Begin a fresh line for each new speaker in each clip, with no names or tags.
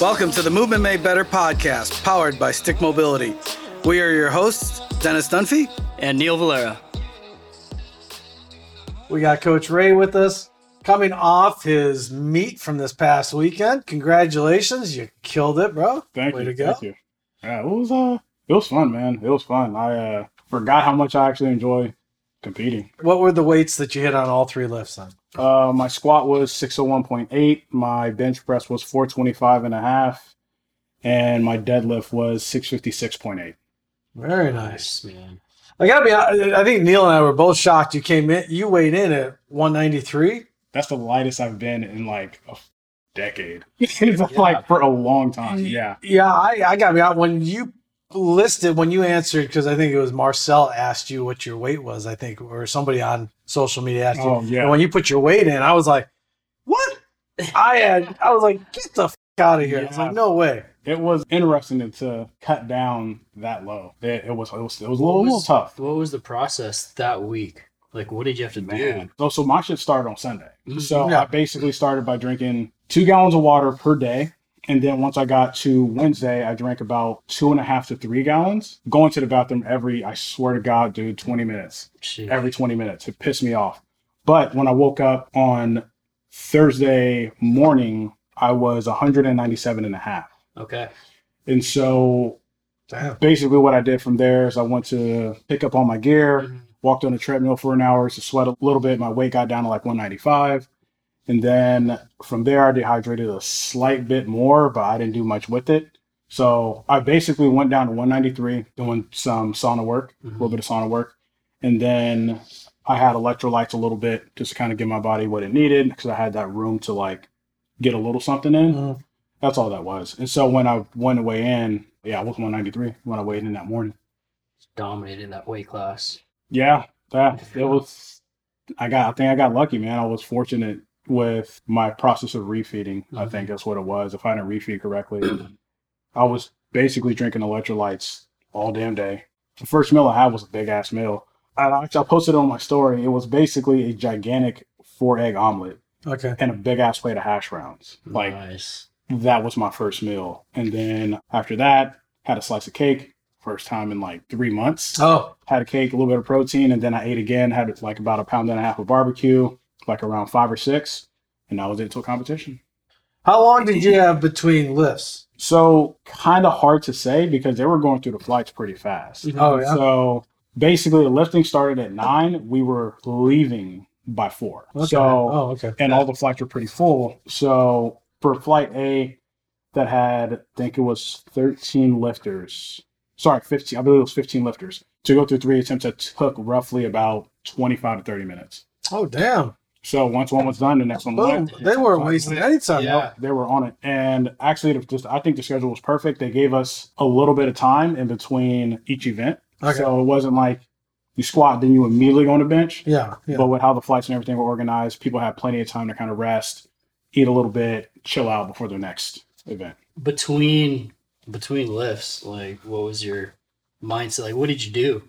Welcome to the Movement Made Better podcast, powered by Stick Mobility. We are your hosts, Dennis Dunphy.
and Neil Valera.
We got Coach Ray with us coming off his meet from this past weekend. Congratulations. You killed it, bro.
Thank
Way
you.
to go.
Thank you. Yeah, it was uh it was fun, man. It was fun. I uh forgot how much I actually enjoy competing.
What were the weights that you hit on all three lifts then?
Uh my squat was 601.8, my bench press was 425 and a half, and my deadlift was 656.8.
Very nice.
man.
I gotta be I think Neil and I were both shocked. You came in you weighed in at 193.
That's the lightest I've been in like a decade. it's like for a long time. Yeah.
Yeah, I, I gotta be out when you listed when you answered because I think it was Marcel asked you what your weight was, I think, or somebody on social media asked you.
Oh yeah.
And when you put your weight in, I was like, What? I had I was like, get the f- out of here. I was like, no way.
It was interesting to cut down that low. It, it was it was it was a little, a little tough.
What was the process that week? Like, what did you have to
Man.
do?
So, so my shit started on Sunday.
Mhm.
So
Yeah.
I basically started by drinking two gallons of water per day. And then once I got to Wednesday, I drank about two and a half to three gallons. Going to the bathroom every, I swear to God, dude, 20 minutes.
Shit.
Every 20 minutes. It pissed me off. But when I woke up on Thursday morning, I was 197 and a half.
Okay.
And so
Damn.
basically what I did from there is I went to pick up all my gear,
Mhm.
walked on the treadmill for an hour to sweat a little bit. My weight got down to like 195. And then from there, I dehydrated a slight bit more, but I didn't do much with it. So I basically went down to 193, doing some sauna work, a little bit of sauna work. And then I had electrolytes a little bit just to kind of give my body what it needed because I had that room to like get a little something in.
Mhm.
That's all that was. And so when I went weigh in, yeah, I was 193 when I weighed in that morning.
Dominated that weight class.
Yeah, that it was. I got. I think I got lucky, man. I was fortunate with my process of refeeding. I
Mhm.
think that's what it was. If I didn't refeed correctly, I was basically drinking electrolytes all damn day. The first meal I had was a big ass meal. I actually I posted it on my story. It was basically a gigantic four egg omelet
Okay.
and a big ass plate of hash browns. Like
nice.
that was my first meal. And then after that, had a slice of cake. First time in like three months.
Oh,
Had a cake, a little bit of protein, and then I ate again. Had like about a pound and a half of barbecue, like around five or six, and that was it till competition.
how long did you have between lifts?
So kind of hard to say because they were going through the flights pretty fast. Mm-hmm.
Oh yeah.
So basically, the lifting started at nine. We were leaving by four.
Okay.
So
oh, okay.
and all the flights were pretty full. So for flight A, that had I think it was 13 lifters. Sorry, 15. I believe it was 15 lifters. To go through three attempts, it took roughly about 25 to 30 minutes.
Oh, damn.
So once one was done, the next one
Boom.
went.
They weren't wasting any time.
Yeah.
They were on it, and actually, just I think the schedule was perfect. They gave us a little bit of time in between each event,
Okay.
so it wasn't like you squat then you immediately go on the bench.
Yeah. Yeah.
But with how the flights and everything were organized, people had plenty of time to kind of rest, eat a little bit, chill out before their next event.
Between between lifts, like, what was your mindset? Like, what did you do?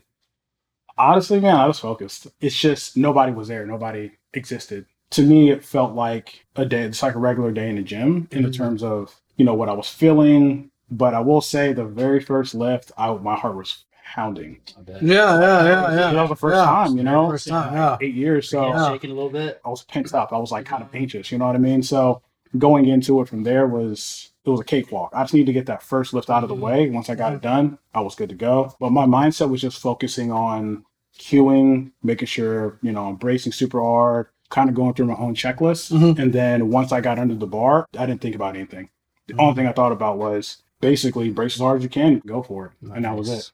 Honestly, man, I was focused. It's just nobody was there. Nobody existed. To me, it felt like a day. It's like a regular day in the gym in the
Mhm.
terms of you know what I was feeling. But I will say, the very first lift, I my heart was pounding.
Yeah. Yeah. Yeah. Yeah.
That was the first
Yeah.
time, you know,
First time. Yeah.
eight years. So
Yeah,
Yeah.
shaking a little bit.
I was pent up. I was like kind of anxious. You know what I mean? So going into it from there was it was a cakewalk. I just need to get that first lift out of the
Mhm.
way. Once I got it done, I was good to go. But my mindset was just focusing on cueing, making sure you know I'm bracing super hard, kind of going through my own checklist.
Mhm.
And then once I got under the bar, I didn't think about anything. The only thing I thought about was basically brace as hard as you can, go for it, and that was it.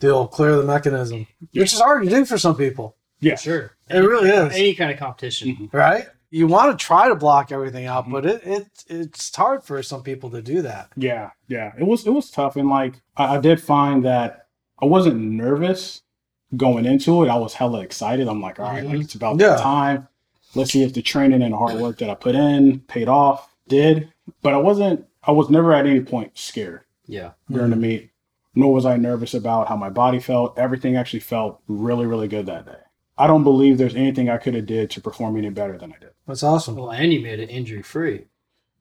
They'll clear the mechanism, which is hard to do for some people,
Yeah,
Sure.
It really is.
Any kind of competition.
Mhm.
right? You want to try to block everything out,
Mhm.
but it, it it's hard for some people to do that.
Yeah, yeah. It was it was tough, and like I, I did find that I wasn't nervous going into it. I was hella excited. I'm like, all right, like it's about
Yeah.
the time. Let's see if the training and hard work that I put in paid off. Did, but I wasn't. I was never at any point scared
Yeah.
during the meet. Nor was I nervous about how my body felt. Everything actually felt really, really good that day. I don't believe there's anything I could have did to perform any better than I did.
That's awesome.
Well, and you made it injury free.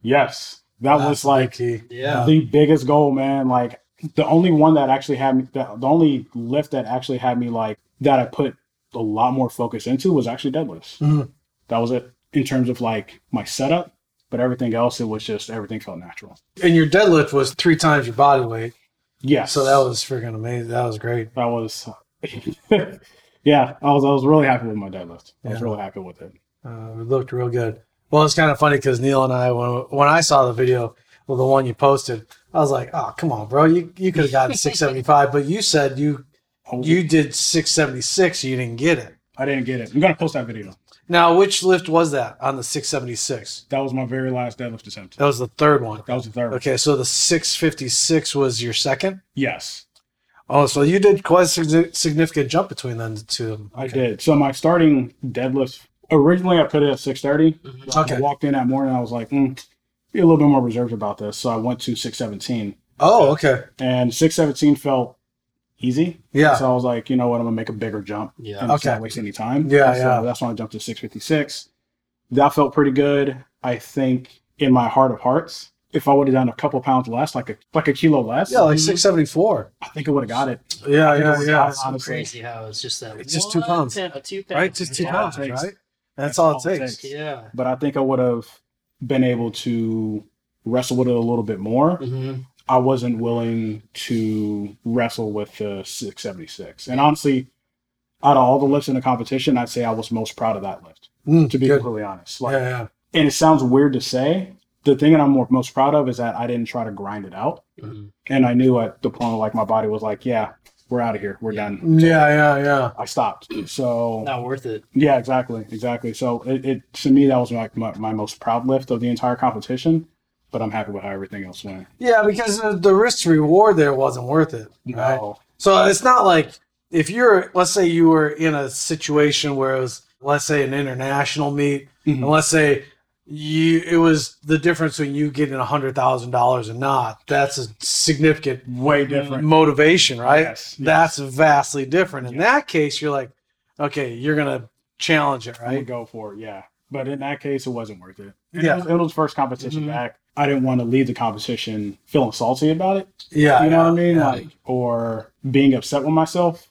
Yes, That was like.
Yeah.
the biggest goal, man. Like the only one that actually had me, the, the only lift that actually had me like that I put a lot more focus into was actually deadlifts.
Mhm.
That was it in terms of like my setup, but everything else, it was just everything felt natural.
And your deadlift was three times your body weight.
Yeah.
So that was freaking amazing. That was great.
that was, yeah, I was I was really happy with my deadlift. I was really happy with it.
Uh, it looked real good. Well, it's kind of funny because Neil and I, when when I saw the video, well, the one you posted, I was like, "Oh, come on, bro! You you could have gotten 675, but you said you you did 676. You didn't get it.
I didn't get it. I'm gonna post that video.
Now, which lift was that on the 676?
That was my very last deadlift attempt.
That was the third one.
That was the third.
Okay, so the 656 was your second.
Yes,
Oh, so you did quite a significant jump between them two.
I did. So my starting deadlift originally I put it at 630.
Okay.
I walked in that morning. I was like, mm, be a little bit more reserved about this. So I went to 617,
Oh, okay.
and 617 felt easy.
Yeah.
So I was like, you know what? I'm gonna make a bigger jump.
Yeah.
And okay.
Okay.
Not waste any time.
Yeah,
so
yeah.
That's when I jumped to 656. That felt pretty good. I think in my heart of hearts, if I would have done a couple pounds less, like a like a kilo less,
Yeah, like 674.
I think I would have got it.
Yeah,
I think it
yeah,
was
yeah.
honest- honestly.
Crazy how it's just that.
It's just two
one
pounds.
pound- a two pound.
Right? Just two
Yeah.
pounds,
It takes-
right? That's all it takes.
Yeah.
But I think I would have been able to wrestle with it a little bit more.
hmm
I wasn't willing to wrestle with the 676. And honestly, out of all the lifts in the competition, I'd say I was most proud of that lift,
Mm,
to be
good.
completely honest. Like,
Yeah, yeah.
And it sounds weird to say. The thing that I'm more, most proud of is that I didn't try to grind it out.
hmm
And I knew at the point, like, my body was like, yeah, we're out of here. We're done.
Yeah, yeah, yeah.
I stopped. So,
Not worth it.
yeah, exactly. Exactly. So, it, it to me, that was like my, my most proud lift of the entire competition. But I'm happy with how everything else went.
Yeah, because the risk to reward there wasn't worth it. Right?
No.
So it's not like if you're, let's say you were in a situation where it was, let's say, an international meet,
Mhm.
and let's say you, it was the difference when you getting a hundred thousand dollars and not. That's a significant
Way different.
motivation, right?
Yes, yes.
That's vastly different. In
Yeah.
that case, you're like, okay, you're gonna challenge it,
I would
right?
go for it, yeah. But in that case, it wasn't worth it. And
Yeah.
It was, it was first competition
Mhm.
back. I didn't want to leave the competition feeling salty about it.
Yeah,
you know
yeah,
what I mean?
yeah.
Like, or being upset with myself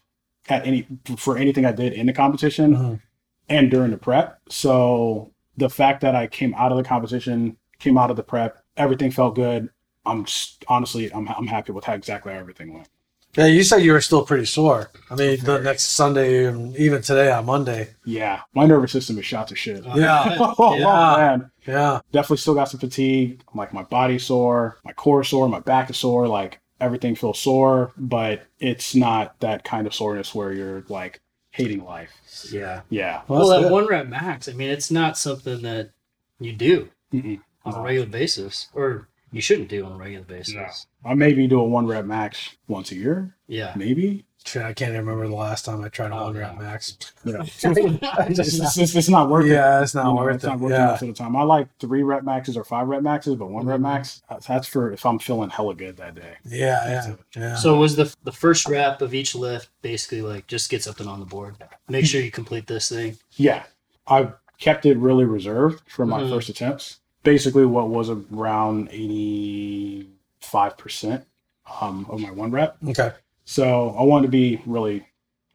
at any for anything I did in the competition
Mhm.
and during the prep. So the fact that I came out of the competition, came out of the prep, everything felt good. I'm s- honestly, I'm, I'm happy with how exactly how everything went.
Yeah, you said you were still pretty sore. I mean, the next Sunday and even today on Monday.
Yeah, my nervous system is shot to shit.
Yeah.
oh,
Yeah.
man.
Yeah.
definitely still got some fatigue. Like my body sore, my core sore, my back is sore. Like everything feels sore, but it's not that kind of soreness where you're like hating life.
Yeah.
Yeah.
Well,
that's
that
good.
one rep max. I mean, it's not something that you do
Mm-mm.
on a regular basis, or you shouldn't do on a regular basis.
I maybe do a one rep max once a year,
Yeah.
maybe.
Shit, I can't even remember the last time I tried a
Oh,
one rep max.
Yeah. It's,
not-
it's, it's, it's not worth it.
yeah, it's not
You know,
worth
it's
it.
not worth it
yeah.
most of the time. I like three rep maxes or five rep maxes, but one rep
Mhm.
max, that's- that's for if I'm feeling hella good that day.
yeah, yeah, yeah.
So was the the first rep of each lift basically like just get something on the board? Make sure you complete this thing.
Yeah, I kept it really reserved for my
Mhm.
first attempts. Basically, what was around eighty-five percent um, of my one rep.
okay.
So I wanted to be really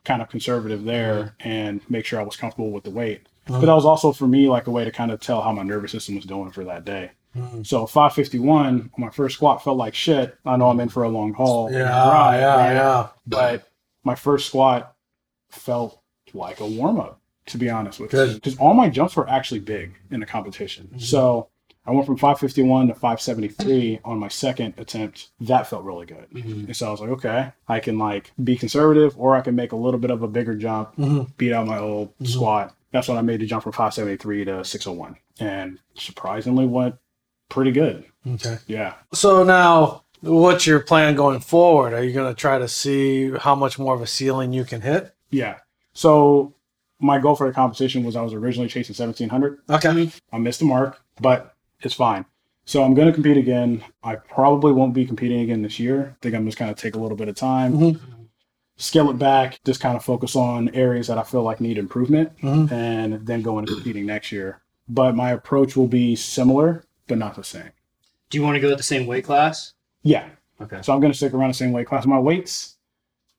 kind of conservative there and make sure I was comfortable with the weight. But that was also for me like a way to kind of tell how my nervous system was doing for that day.
Mhm.
So 551, my first squat felt like shit. I know I'm in for a long haul.
Yeah,
Right,
yeah,
right.
yeah.
But my first squat felt like a warm up, to be honest with you. Because all my jumps were actually big in the competition. So I went from 551 to 573 on my second attempt. That felt really good.
Mhm.
And so I was like, okay, I can like be conservative or I can make a little bit of a bigger jump,
Mhm.
beat out my old
Mhm.
squat. That's when I made the jump from 573 to 601. And surprisingly went pretty good.
Okay.
Yeah.
So now, what's your plan going forward? Are you going to try to see how much more of a ceiling you can hit?
Yeah. So my goal for the competition was I was originally chasing 1700.
Okay.
I missed the mark, but it's fine. So I'm going to compete again. I probably won't be competing again this year. I think I'm just going to take a little bit of time,
Mhm.
scale it back, just kind of focus on areas that I feel like need improvement,
Mhm.
and then go into competing next year. But my approach will be similar, but not the same.
Do you want to go at the same weight class?
Yeah.
Okay.
So I'm going to stick around the same weight class. My weight's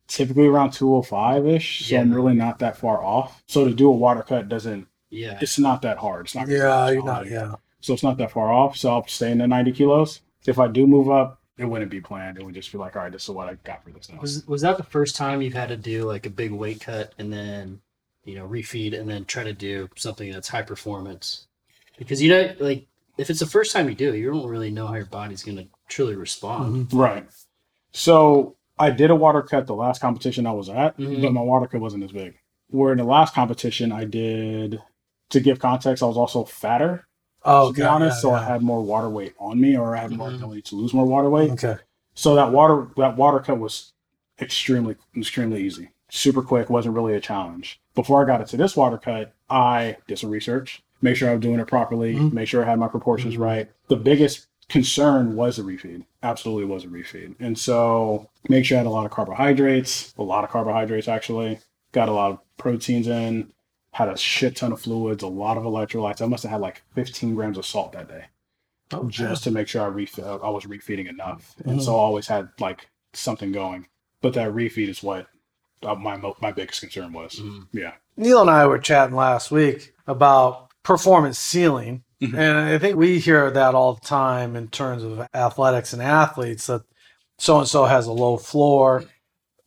typically around 205 ish. So I'm
Yeah.
really not that far off. So to do a water cut doesn't,
Yeah.
it's not that hard. It's not.
Yeah, you're not. Yeah.
So it's not that far off. So I'll stay in the 90 kilos. If I do move up, it wouldn't be planned. It would just be like, all right, this is what I got for this now.
Was was that the first time you've had to do like a big weight cut and then you know refeed and then try to do something that's high performance? Because you know, like if it's the first time you do it, you don't really know how your body's going to truly respond.
Right. So I did a water cut the last competition I was at,
Mhm.
but my water cut wasn't as big. Where in the last competition I did, to give context, I was also fatter.
Oh,
to be
okay,
honest,
yeah,
so I
yeah.
had more water weight on me, or I had more
Mhm.
ability to lose more water weight.
Okay.
So that water that water cut was extremely extremely easy, super quick. wasn't really a challenge. Before I got into this water cut, I did some research, make sure I was doing it properly,
Mhm.
make sure I had my proportions
Mhm.
right. The biggest concern was a refeed. Absolutely was a refeed, and so make sure I had a lot of carbohydrates, a lot of carbohydrates actually. Got a lot of proteins in. Had a shit ton of fluids, a lot of electrolytes. I must have had like 15 grams of salt that day
Oh,
just to make sure I refill I was refeeding enough, and so I always had like something going. But that refeed is what uh, my my biggest concern was.
Mhm.
Yeah,
Neil and I were chatting last week about performance ceiling.
Mhm.
And I think we hear that all the time in terms of athletics and athletes that so and so has a low floor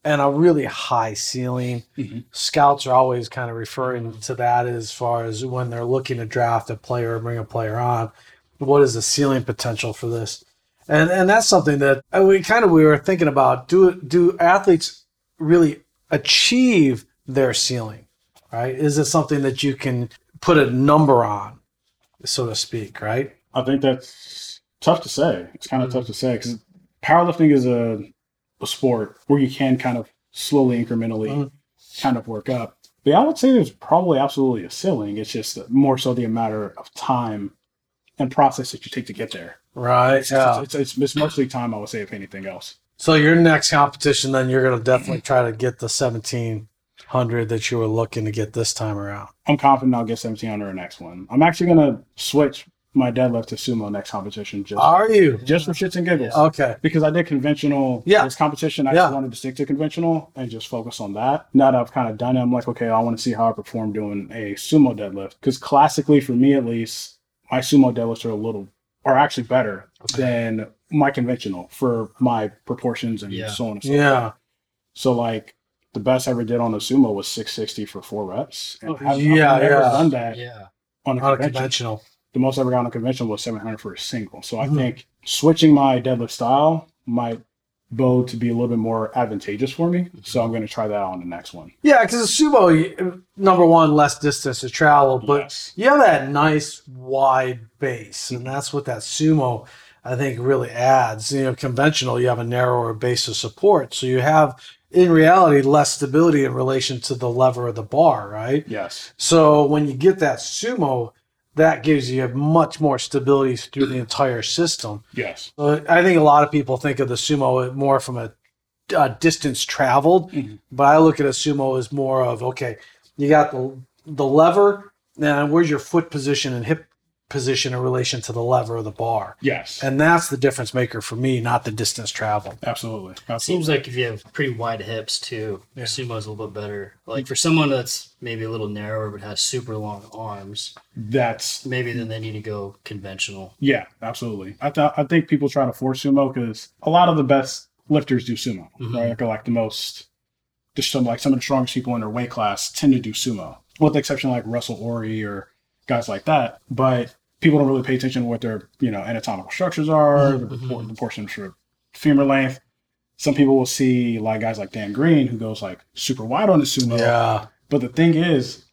and a really high ceiling.
Mhm.
Scouts are always kind of referring to that as far as when they're looking to draft a player or bring a player on. What is the ceiling potential for this? And and that's something that we kind of we were thinking about. Do do athletes really achieve their ceiling? Right? Is it something that you can put a number on, so to speak? Right?
I think that's tough to say. It's kind of
Mhm.
tough to say because powerlifting is a a sport where you can kind of slowly, incrementally,
Mhm.
kind of work up. But I would say there's probably absolutely a ceiling. It's just more so the matter of time and process that you take to get there.
Right.
It's,
Yeah.
it's, it's, it's mostly time, I would say, if anything else.
So your next competition, then you're going to definitely try to get the 1700 that you were looking to get this time around.
I'm confident I'll get 1700 the next one. I'm actually gonna switch my deadlift to sumo next competition just
Are you?
just for shits and giggles.
Okay.
Because I did conventional
Yeah.
this competition, I
Yeah.
just wanted to stick to conventional and just focus on that. Now that I've kind of done it, I'm like, okay, I want to see how I perform doing a sumo deadlift. Because classically, for me at least, my sumo deadlifts are a little, are actually better than my conventional for my proportions and
Yeah.
so on and so
Yeah.
forth. So like the best I ever did on a sumo was 660 for four reps.
Oh,
I've, I've never
yeah.
done that
Yeah.
on a
On a conventional.
The most I ever got on a convention was 700 for a single. So I
Mhm.
think switching my deadlift style might bode to be a little bit more advantageous for me. So I'm going to try that on the next one.
Yeah, because sumo, number one, less distance to travel, but
Yes.
you have that nice wide base, and that's what that sumo, I think, really adds. You know, conventional, you have a narrower base of support, so you have, in reality, less stability in relation to the lever of the bar, right?
Yes.
So when you get that sumo, that gives you much more stability through the entire system.
Yes.
So I think a lot of people think of the sumo more from a, a distance traveled,
Mhm.
but I look at a sumo as more of okay, you got the the lever, and where's your foot position and hip position in relation to the lever of the bar,
Yes.
and that's the difference maker for me, not the distance traveled.
Absolutely. Absolutely.
Seems like if you have pretty wide hips too,
Yeah.
sumo's a little bit better. Like for someone that's maybe a little narrower but has super long arms,
that's
maybe then they need to go conventional.
yeah, absolutely. I thought I think people try to force sumo because a lot of the best lifters do sumo,
Mhm.
right? Like, like the most, just some like some of the strongest people in their weight class tend to do sumo, with the exception of like Russel Orhii or guys like that. But people don't really pay attention to what their you know anatomical structures are, the, propor- the portions for femur length. Some people will see like guys like Dan Green who goes like super wide on the sumo.
Yeah,
But the thing is,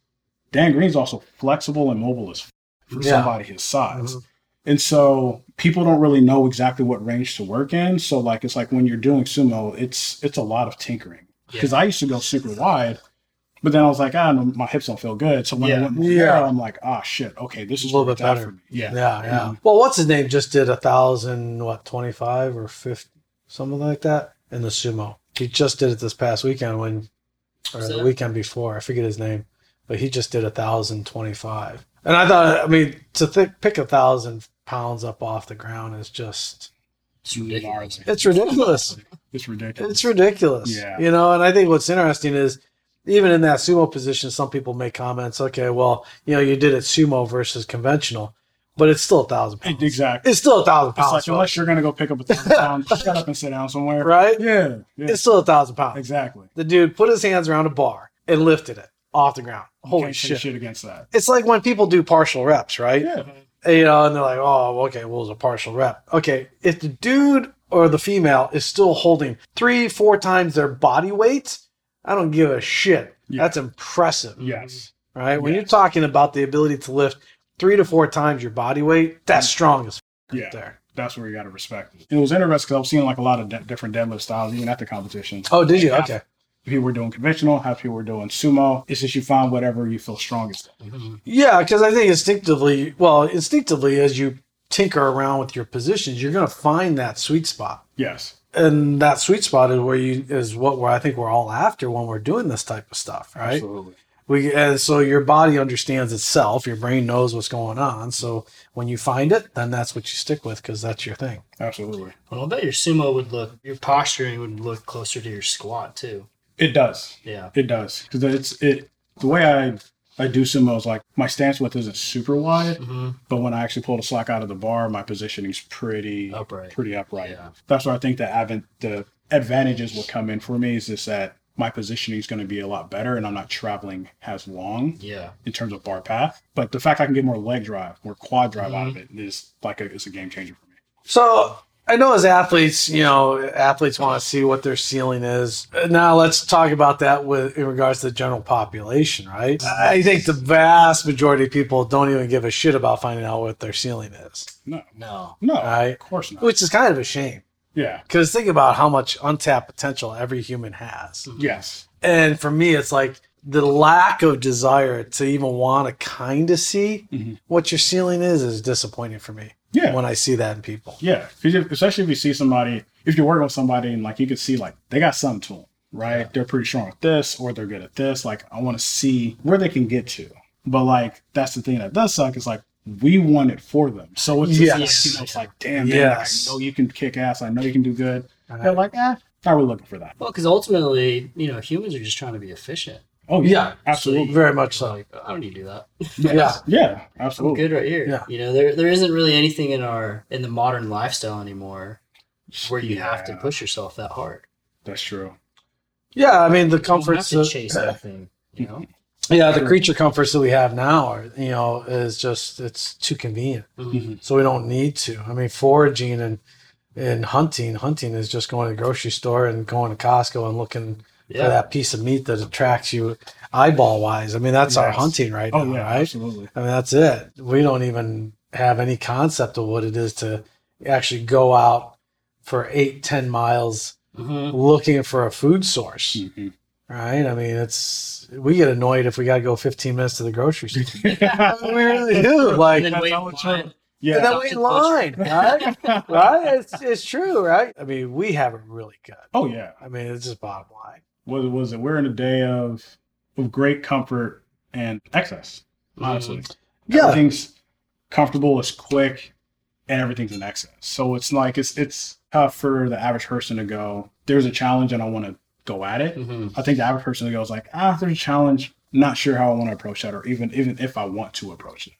Dan Green's also flexible and mobile as f- for
Yeah.
somebody his size.
Mhm.
And so people don't really know exactly what range to work in. So like it's like when you're doing sumo, it's it's a lot of tinkering. Because I used to go super wide, but then I was like, ah, no, my hips don't feel good. So when I went
yeah.
I'm like, ah, shit, okay, this is
A little bit better.
for me. Yeah,
yeah, yeah. Well, what's his name? Just did a thousand, what twenty five or fifty, something like that in the sumo. He just did it this past weekend when, or
Who's
the weekend before. I forget his name, but he just did a thousand twenty five. And I thought, I mean, to th- pick a thousand pounds up off the ground is just,
It's ridiculous.
it's ridiculous.
It's ridiculous.
it's ridiculous.
Yeah.
You know, and I think what's interesting is even in that sumo position, some people make comments, okay, well, you know, you did it sumo versus conventional, but it's still a thousand pounds.
exactly.
It's still a thousand pounds.
like unless you're gonna go pick up a thousand pounds, shut up and sit down somewhere.
right?
Yeah. Yeah.
It's still a thousand pounds.
exactly.
The dude put his hands around a bar and lifted it off the ground. Holy
Can't
shit.
shit against that.
It's like when people do partial reps, right?
Yeah.
you know, and they're like, oh, okay, well, it's a partial rep. Okay, if the dude or the female is still holding three, four times their body weight, I don't give a shit.
Yeah.
That's impressive,
Yes. Mm-hmm.
right? When you're talking about the ability to lift three to four times your body weight, that's mm-hmm. strong as
Yeah.
right there.
That's where you got to respect it. It was interesting because I was seeing like a lot of de- different deadlift styles, even at the competition.
Oh, did you?
Half
Okay.
People were doing conventional, half people were doing sumo. It's just you find whatever you feel strongest. in. Mm-hmm.
Yeah, because I think instinctively, well, instinctively, as you tinker around with your positions, you're going to find that sweet spot.
Yes.
And that sweet spot is where you is what we're, I think we're all after when we're doing this type of stuff, right?
Absolutely.
We and so your body understands itself. Your brain knows what's going on. So when you find it, then that's what you stick with because that's your thing.
Absolutely.
Well, I bet your sumo would look, your posturing would look closer to your squat too.
It does.
Yeah.
It does. Because it's it the way I I do sumo is like my stance width isn't super wide,
hmm
but when I actually pull the slack out of the bar, my positioning's pretty
Upright.
pretty upright.
Yeah.
That's where I think the advent the advantages will come in for me is just that my positioning is going to be a lot better and I'm not traveling as long
Yeah.
in terms of bar path. But the fact I can get more leg drive, more quad drive out
Mm-hmm.
of it is like a, is a game changer for me.
So I know as athletes, you know, athletes want to see what their ceiling is. Now let's talk about that with in regards to the general population, right? I think the vast majority of people don't even give a shit about finding out what their ceiling is,
No,
No.
no,
Right.
of course not.
which is kind of a shame.
Yeah.
Because think about how much untapped potential every human has.
Yes.
And for me, it's like the lack of desire to even want to kind of see
Mhm.
what your ceiling is is disappointing for me
Yeah.
when I see that in people.
Yeah, if- especially if you see somebody, if you're working with somebody and like you can see like they got something to them, right? They're pretty strong at this or they're good at this. Like I want to see where they can get to. But like that's the thing that does suck is like we want it for them. So it's just
Yes.
like, you know, it's like damn, man,
Yes.
I know you can kick ass. I know you can do good.
Right.
They're like, eh, not really looking for that.
Well, because ultimately, you know, humans are just trying to be efficient.
Oh
Yeah.
yeah, absolutely.
Very much so.
Like, I don't need to do that.
Yeah.
Yeah,
I'm
absolutely.
good right here.
Yeah.
You know, there there isn't really anything in our in the modern lifestyle anymore where you have to push yourself that hard.
That's true.
Yeah, I mean the
You have
comforts.
to
of-
chase thing, You know.
yeah, the creature comforts that we have now are you know is just it's too convenient,
Mhm.
so we don't need to. I mean, foraging and and hunting, hunting is just going to the grocery store and going to Costco and looking for that piece of meat that attracts you eyeball wise. I mean, that's our hunting right
Oh
now,
yeah,
right?
absolutely.
I mean, that's it. We don't even have any concept of what it is to actually go out for eight, ten miles
Mhm.
looking for a food source,
Mhm.
right? I mean, it's we get annoyed if we got to go 15 minutes to the grocery store. yeah. we really do. Like,
And then
That's
wait in line.
Yeah,
and then wait in line, right? right? It's, it's true, right? I mean, we have it really good.
oh yeah.
I mean, it's just bottom line.
Was was it we're in a day of of great comfort and excess honestly.
Yeah.
everything's comfortable it's quick and everything's in excess. So it's like it's it's tough for the average person to go there's a challenge and i want to go at it.
Mhm.
i think the average person goes like ah there's a challenge not sure how i want to approach that or even even if i want to approach it.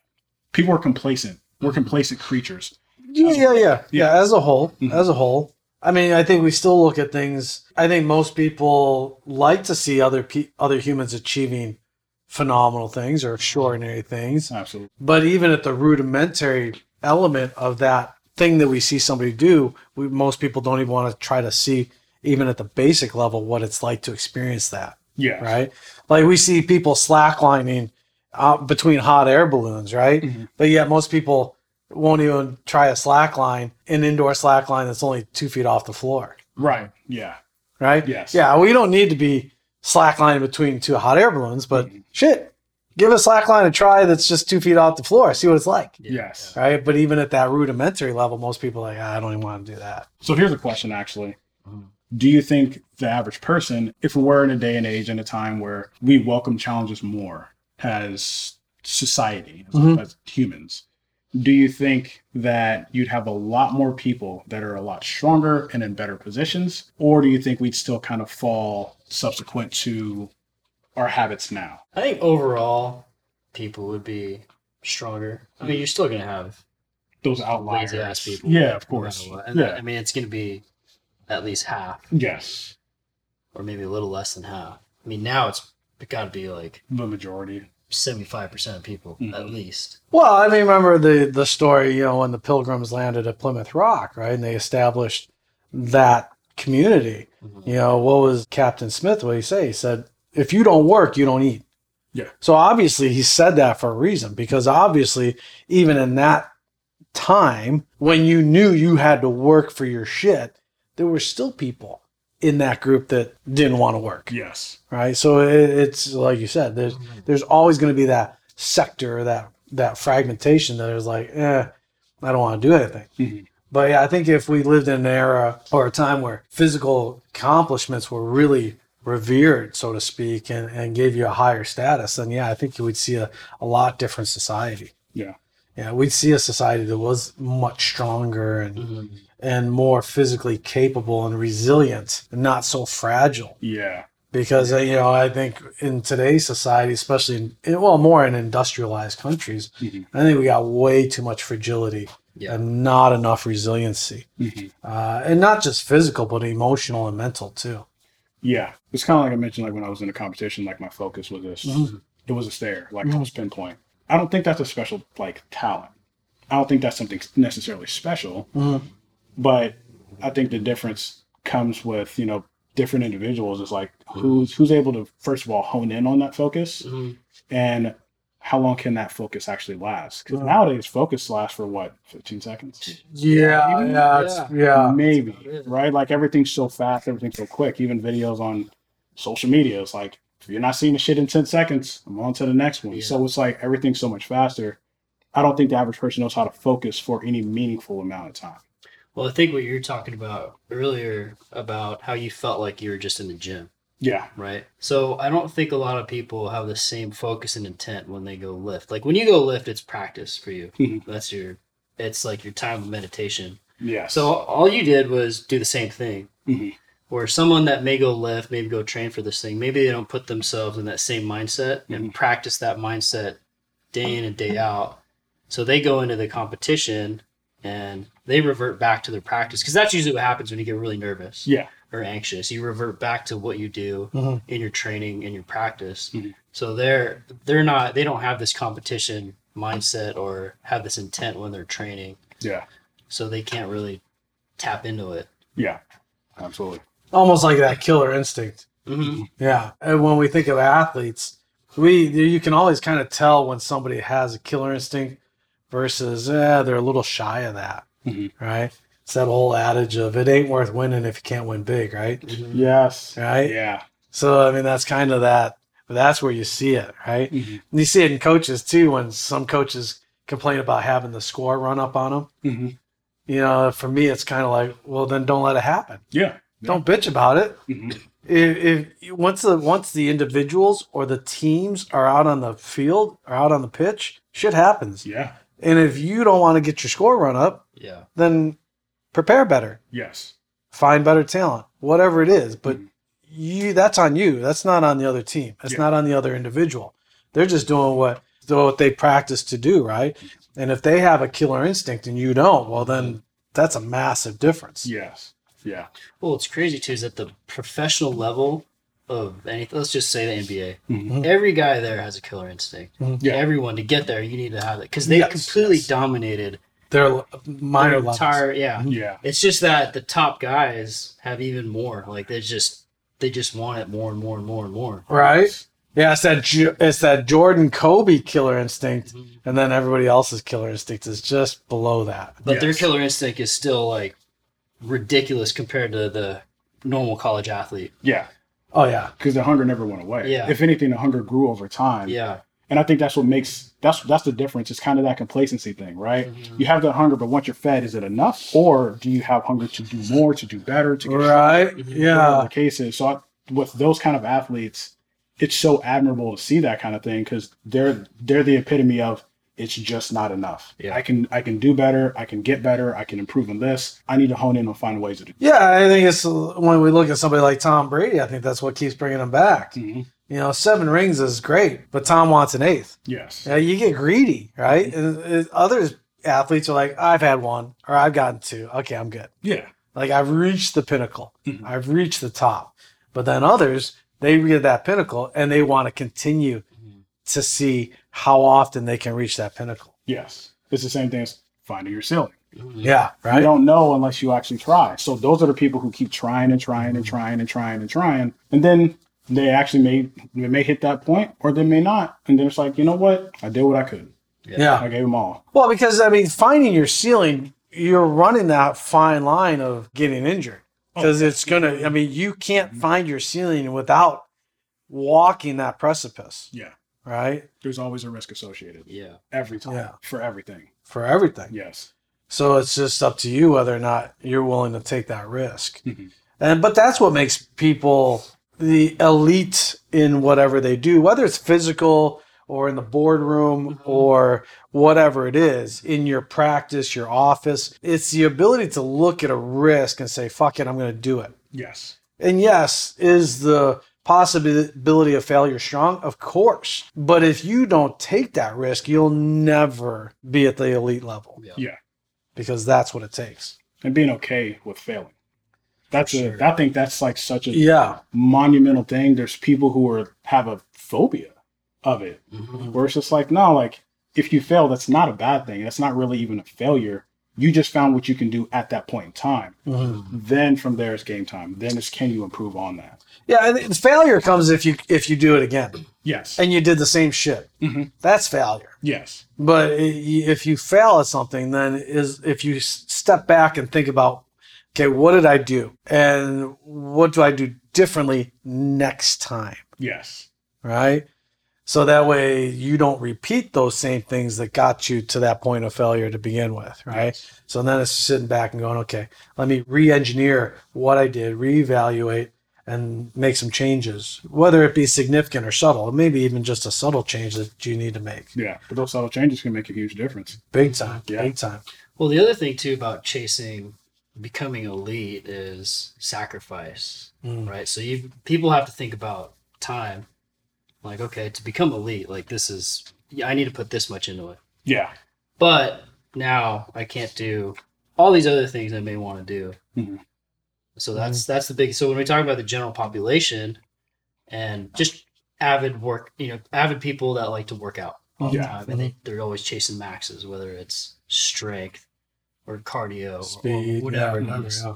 People are complacent. We're complacent creatures.
Yeah, yeah, yeah, yeah. As a whole,
Mhm.
as a whole, I mean, I think we still look at things. I think most people like to see other pe- other humans achieving phenomenal things or extraordinary things.
absolutely
But even at the rudimentary element of that thing that we see somebody do, we most people don't even want to try to see, even at the basic level, what it's like to experience that.
yeah
Right? Like we see people slacklining uh, between hot air balloons, right?
Mhm.
But yet most people won't even try a slack line, an indoor slack line that's only two feet off the floor,
right yeah
right?
Yes.
Yeah, we don't need to be slacklining between two hot air balloons, but
Mhm.
shit, give a slack line a try that's just two feet off the floor. See what it's like,
yes
right? But even at that rudimentary level, most people are like, "Ah, I don't even want to do that.
So here's a question actually.
Mhm.
Do you think the average person, if we're in a day and age and a time where we welcome challenges more, as society as,
Mhm.
as humans, do you think that you'd have a lot more people that are a lot stronger and in better positions, or do you think we'd still kind of fall subsequent to our habits now?
I think overall, people would be stronger. I mean, you're still gonna have
Those outliers,
lazy ass people.
Yeah, of course. Yeah.
I mean, it's gonna be at least half,
Yes,
or maybe a little less than half. I mean, now it's got to be like
the majority.
75% of people
Mhm.
at least.
Well, I mean, remember the the story, you know, when the Pilgrims landed at Plymouth Rock, right? And they established that community.
Mhm.
You know, what was Captain Smith? What did he say? He said, "If you don't work, you don't eat."
Yeah.
So obviously, he said that for a reason because obviously, even in that time when you knew you had to work for your shit, there were still people in that group that didn't want to work
Yes.
right? So it, it's like you said, there's there's always going to be that sector, that that fragmentation that is like, eh, I don't want to do anything.
Mhm.
But yeah, I think if we lived in an era or a time where physical accomplishments were really revered, so to speak, and, and gave you a higher status, then yeah, I think you would see a, a lot different society.
Yeah.
Yeah, we'd see a society that was much stronger and
Mhm.
and more physically capable and resilient, and not so fragile
Yeah.
because uh, you know I think in today's society, especially in, well more in industrialized countries,
Mhm.
I think we got way too much fragility
Yeah.
and not enough resiliency,
Mhm.
uh, and not just physical but emotional and mental too.
Yeah. It's kind of like I mentioned, like when I was in a competition, like my focus was this.
Mhm.
It was a stare, like
Mhm.
close pinpoint. I don't think that's a special like talent. I don't think that's something necessarily special,
Mhm.
but I think the difference comes with you know different individuals. Is like who's who's able to first of all hone in on that focus,
Mhm.
and how long can that focus actually last? Because
Mhm.
nowadays, focus lasts for what fifteen seconds.
Yeah,
Even-
yeah, yeah.
maybe right like everything's so fast everything's so quick even videos on social media it's like if you're not seeing the shit in 10 seconds i'm on to the next one
Yeah.
so it's like everything's so much faster i don't think the average person knows how to focus for any meaningful amount of time
Well, I think what you were talking about earlier about how you felt like you were just in the gym,
yeah
right? So I don't think a lot of people have the same focus and intent when they go lift. Like when you go lift, it's practice for you.
Mhm.
That's your, it's like your time of meditation.
Yeah.
So all you did was do the same thing.
Mhm.
Or someone that may go lift, maybe go train for this thing, maybe they don't put themselves in that same mindset and practice that mindset day in and day out. So they go into the competition and they revert back to their practice because that's usually what happens when you get really nervous
yeah
or anxious. You revert back to what you do
Mhm.
in your training and your practice.
Mhm.
So they're they're not they don't have this competition mindset or have this intent when they're training.
yeah
So they can't really tap into it.
yeah absolutely
Almost like that killer instinct.
Mm-hmm.
Yeah, and when we think of athletes, we you can always kind of tell when somebody has a killer instinct versus eh, they're a little shy of that,
Mhm.
right? It's that old adage of it ain't worth winning if you can't win big, right?
yes
Right.
yeah
So I mean, that's kind of that. That's where you see it, right?
Mhm.
And you see it in coaches too. When some coaches complain about having the score run up on them,
Mhm.
you know, for me, it's kind of like, well, then don't let it happen.
yeah
Don't bitch about it.
Mhm.
If, if once the once the individuals or the teams are out on the field or out on the pitch, shit happens.
yeah
And if you don't want to get your score run up,
Yeah.
then prepare better,
yes
find better talent, whatever it is. But
Mhm.
you that's on you. That's not on the other team. That's
Yeah.
not on the other individual. They're just doing what what they practice to do, right? And if they have a killer instinct and you don't, well then that's a massive difference.
yes yeah
Well, what's crazy too is at the professional level of anything. Let's just say the NBA.
Mhm.
Every guy there has a killer instinct.
Mhm.
Yeah.
Everyone to get there, you need to have it because they
Yes,
completely
yes.
dominated
They're minor
their
levels.
entire. Yeah.
yeah
It's just that the top guys have even more. Like they just they just want it more and more and more and more.
Right? Yeah, it's that it's that Jordan Kobe killer instinct,
Mhm.
and then everybody else's killer instinct is just below that.
But their killer instinct is still like ridiculous compared to the normal college athlete.
yeah
Oh yeah,
because the hunger never went away
Yeah.
if anything the hunger grew over time
Yeah.
And I think that's what makes that's that's the difference. It's kind of that complacency thing, right? Mm-hmm. You have that hunger, but once you're fed, is it enough, or do you have hunger to do more, to do better, to get
right. Mm-hmm.
whatever
Yeah,
the case is? So I, with those kind of athletes, it's so admirable to see that kind of thing because they're they're the epitome of it's just not enough.
Yeah.
I can I can do better. I can get better. I can improve on this. I need to hone in and find ways to do.
Yeah, I think it's when we look at somebody like Tom Brady, I think that's what keeps bringing him back.
Mhm.
You know, seven rings is great, but Tom wants an eighth.
Yes.
Yeah, you get greedy, right? And, and other athletes are like, I've had one or I've gotten two. Okay, I'm good.
Yeah.
Like I've reached the pinnacle.
Mhm.
I've reached the top. But then others, they reach that pinnacle and they want to continue to see how often they can reach that pinnacle.
Yes. It's the same thing as finding your ceiling.
Yeah, right.
You don't know unless you actually try. So those are the people who keep trying and trying and trying and trying and trying, and then they actually may they may hit that point or they may not, and then it's like you know what, I did what I could.
Yeah.
I gave them all.
Well, because I mean, finding your ceiling, you're running that fine line of getting injured oh, because it's gonna. I mean, you can't find your ceiling without walking that precipice,
Yeah.
Right?
There's always a risk associated
Yeah.
every time
Yeah.
for everything.
For everything.
Yes.
So it's just up to you whether or not you're willing to take that risk.
Mhm.
And but that's what makes people the elite in whatever they do, whether it's physical or in the boardroom or whatever it is, in your practice, your office. It's the ability to look at a risk and say, fuck it, I'm going to do it.
Yes.
And yes, is the possibility of failure strong? Of course. But if you don't take that risk, you'll never be at the elite level
Yeah. yeah.
because that's what it takes.
And being okay with failing. That's a.
Sure.
I think that's like such a
Yeah.
monumental thing. There's people who are have a phobia of it,
Mhm.
where it's just like, no, like if you fail, that's not a bad thing. That's not really even a failure. You just found what you can do at that point in time. Then from there, it's game time. Then it's can you improve on that?
Yeah, and the failure comes if you if you do it again
Yes.
and you did the same shit.
Mhm.
That's failure.
Yes.
But if you fail at something, then is if you step back and think about, okay, what did I do, and what do I do differently next time,
Yes.
right? So that way you don't repeat those same things that got you to that point of failure to begin with, right? So then it's sitting back and going, okay, let me re-engineer what I did, reevaluate, and make some changes, whether it be significant or subtle, maybe even just a subtle change that you need to make.
Yeah. But those subtle changes can make a huge difference.
Big time,
Yeah.
big time.
Well, the other thing too about chasing becoming elite is sacrifice,
Mm.
right? So you people have to think about time. Like, okay, to become elite, like this is yeah, I need to put this much into it.
Yeah.
But now I can't do all these other things I may want to do.
Mhm.
So that's that's the big. So when we talk about the general population and just avid work, you know, avid people that like to work out all the time, and they they're always chasing maxes, whether it's strength or cardio
Speed,
or whatever
yeah,
it is.
yeah.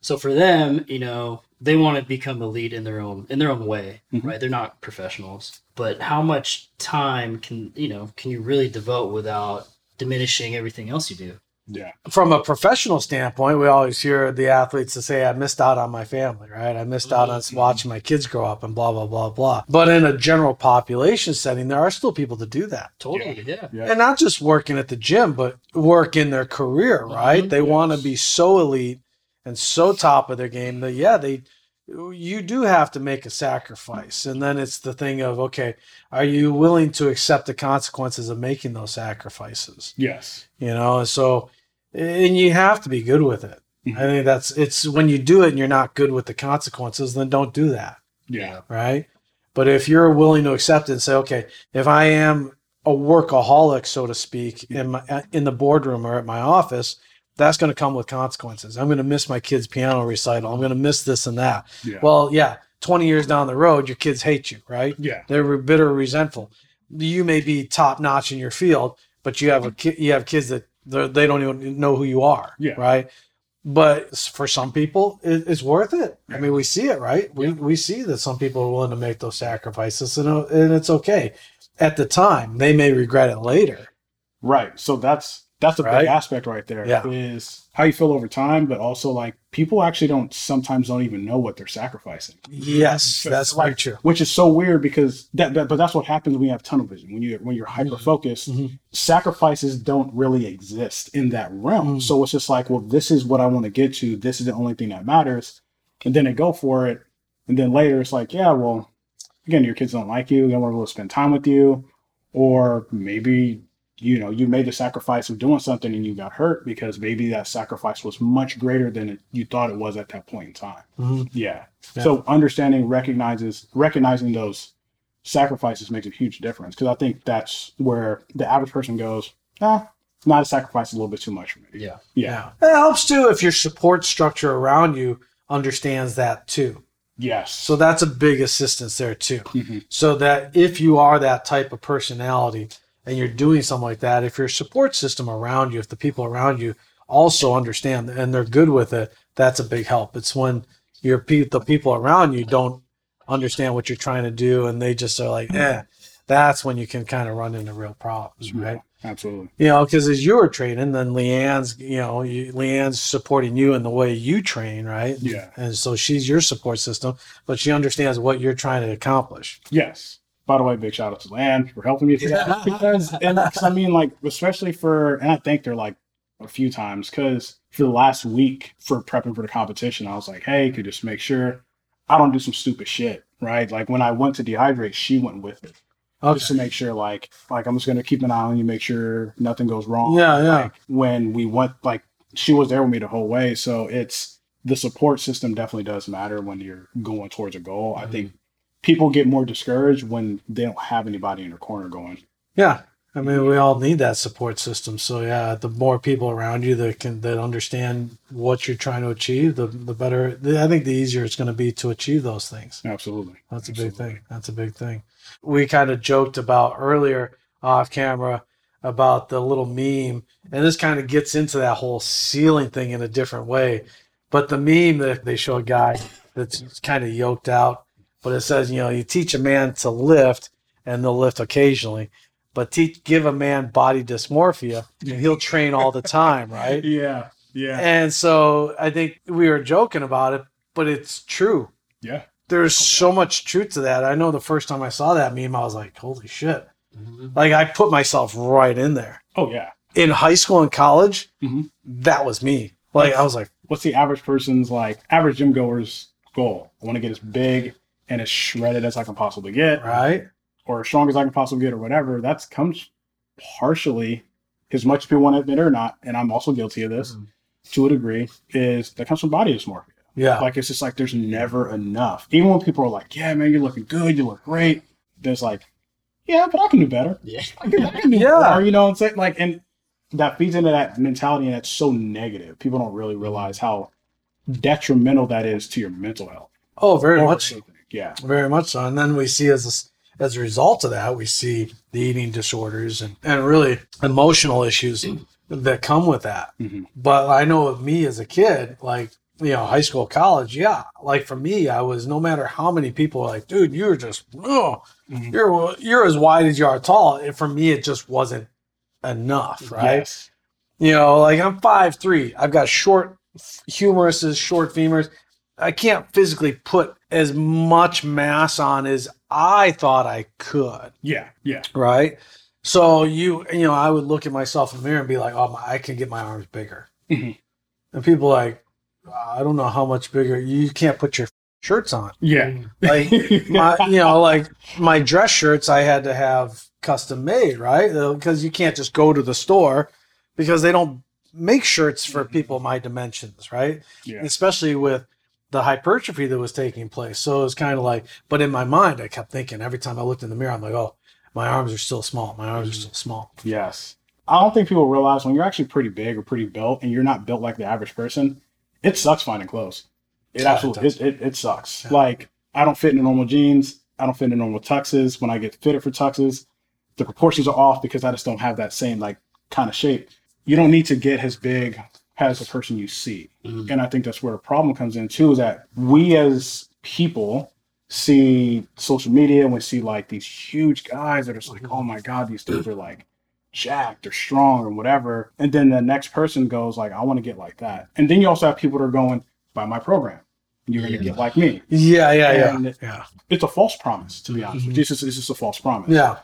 So for them, you know, they want to become elite in their own in their own way,
Mhm.
right? They're not professionals, but how much time can you know can you really devote without diminishing everything else you do?
Yeah.
From a professional standpoint, we always hear the athletes to say, I missed out on my family, right? I missed out on watching my kids grow up and blah, blah, blah, blah. But in a general population setting, there are still people to do that.
Totally, yeah.
Yeah.
And not just working at the gym, but work in their career, right?
Mhm.
They want to be so elite and so top of their game that, yeah, they, you do have to make a sacrifice. And then it's the thing of, okay, are you willing to accept the consequences of making those sacrifices?
Yes.
you know and so and you have to be good with it
Mhm.
i think that's it's when you do it and you're not good with the consequences then don't do that
Yeah.
right but if you're willing to accept it and say okay if i am a workaholic so to speak in my in the boardroom or at my office that's going to come with consequences i'm going to miss my kids piano recital i'm going to miss this and that
Yeah.
well yeah 20 years down the road your kids hate you right
yeah.
they're bitter, resentful. You may be top notch in your field, but you have a ki- you have kids that they're- don't even know who you are.
Yeah.
Right. But for some people, it, it's worth it. I mean, we see it, right? We we see that some people are willing to make those sacrifices, and and it's okay. At the time, they may regret it later.
Right. So that's that's a
Right?
big aspect right there.
Yeah.
Is how you feel over time, but also like people actually don't sometimes don't even know what they're sacrificing.
Yes, that's very true.
Which is so weird because that, that but that's what happens when you have tunnel vision. When you when you're hyper focused,
Mhm.
sacrifices don't really exist in that realm.
Mm.
So it's just like, well, this is what I want to get to. This is the only thing that matters. And then they go for it. And then later it's like, yeah, well, again, your kids don't like you, they don't want to spend time with you, or maybe you know you made the sacrifice of doing something and you got hurt because maybe that sacrifice was much greater than it, you thought it was at that point in time.
Mhm.
Yeah.
Yeah.
So understanding recognizes recognizing those sacrifices makes a huge difference because I think that's where the average person goes, ah, not a sacrifice a little bit too much for me.
Yeah.
Yeah.
It helps too if your support structure around you understands that too.
Yes.
So that's a big assistance there too.
Mhm.
So that if you are that type of personality and you're doing something like that, if your support system around you, if the people around you also understand and they're good with it, that's a big help. It's when your pe- the people around you don't understand what you're trying to do and they just are like, eh, that's when you can kind of run into real problems, right?
Absolutely.
You know, because as you were training, then Leanne's, you know, you, Leanne's supporting you in the way you train, right?
Yeah.
And so she's your support system, but she understands what you're trying to accomplish.
Yes. By the way, big shout out to Leanne for helping me through that. because, and 'cause I mean, like, especially for, and I thanked her like a few times because for the last week for prepping for the competition, I was like, hey, could just make sure I don't do some stupid shit, right? Like when I went to dehydrate, she went with it just to make sure, like, like I'm just gonna keep an eye on you, make sure nothing goes wrong.
Yeah, yeah.
Like, when we went, like, she was there with me the whole way, so it's the support system definitely does matter when you're going towards a goal. I think mm-hmm. People get more discouraged when they don't have anybody in their corner going.
Yeah. I mean, we all need that support system. So yeah, the more people around you that can that understand what you're trying to achieve, the the better. I think the easier it's going to be to achieve those things.
Absolutely.
That's a big thing. That's a big thing. We kind of joked about earlier off camera about the little meme, and this kind of gets into that whole ceiling thing in a different way. But the meme that they show a guy that's kind of yoked out, but it says, you know, you teach a man to lift, and they'll lift occasionally, but teach give a man body dysmorphia, and he'll train all the time, right?
Yeah. Yeah.
And so I think we were joking about it, but it's true
Yeah.
there's so much truth to that. I know the first time I saw that meme, I was like, holy shit. Like I put myself right in there.
Oh yeah.
In high school and college,
Mhm.
that was me. Like I was like,
What's the average person's like average gym goer's goal? I want to get as big and as shredded as I can possibly get,
right?
or as strong as I can possibly get, or whatever. That's comes partially, as much as people want to admit it or not, and I'm also guilty of this mm-hmm. to a degree, is that comes from body dysmorphia.
Yeah.
Like it's just like there's never enough. Even when people are like, "Yeah, man, you're looking good, you look great," there's like, "Yeah, but I can do better.
Yeah.
I can, I can do
Yeah.
more." You know what I'm saying? Like, and that feeds into that mentality, and that's so negative. People don't really realize how detrimental that is to your mental health.
oh, very
Or
much so.
anything. Yeah.
Very much so. And then we see as a, as a result of that, we see the eating disorders and, and really emotional issues that come with that.
Mhm.
But I know of me as a kid, like, you know, high school, college, yeah. Like for me, I was no matter how many people were like, dude, you're just, oh,
Mhm.
you're you're as wide as you are tall. And for me, it just wasn't enough, right?
Yes.
You know, like I'm five three. I've got short humeruses, short femurs. I can't physically put as much mass on as I thought I could,
Yeah. Yeah.
right? So you, you know, I would look at myself in the mirror and be like, "Oh, my, I can get my arms bigger."
Mhm.
And people like, "I don't know how much bigger. You can't put your shirts on."
Yeah. Mm-hmm.
Like my, you know, like my dress shirts, I had to have custom made, right? Uh, because you can't just go to the store because they don't make shirts for mm-hmm. people my dimensions, right?
Yeah.
Especially with the hypertrophy that was taking place. So it was kind of like, but in my mind, I kept thinking every time I looked in the mirror, I'm like, oh, my arms are still small. My arms are mm. still small.
Yes. I don't think people realize when you're actually pretty big or pretty built and you're not built like the average person, it sucks finding clothes. It
Yeah,
absolutely it, it, it sucks.
Yeah.
Like I don't fit in normal jeans. I don't fit in normal tuxes. When I get fitted for tuxes, the proportions are off because I just don't have that same like kind of shape. You don't need to get as big as the person you see.
Mhm.
And I think that's where the problem comes in too, is that we as people see social media and we see like these huge guys that are just like, oh my God, these dudes are like jacked or strong or whatever. And then the next person goes like, I want to get like that. And then you also have people that are going, buy my program. You're gonna
Yeah.
get like me.
Yeah, yeah, yeah.
And-
Yeah.
It's a false promise, to be honest. you. This is this is a false promise.
Yeah.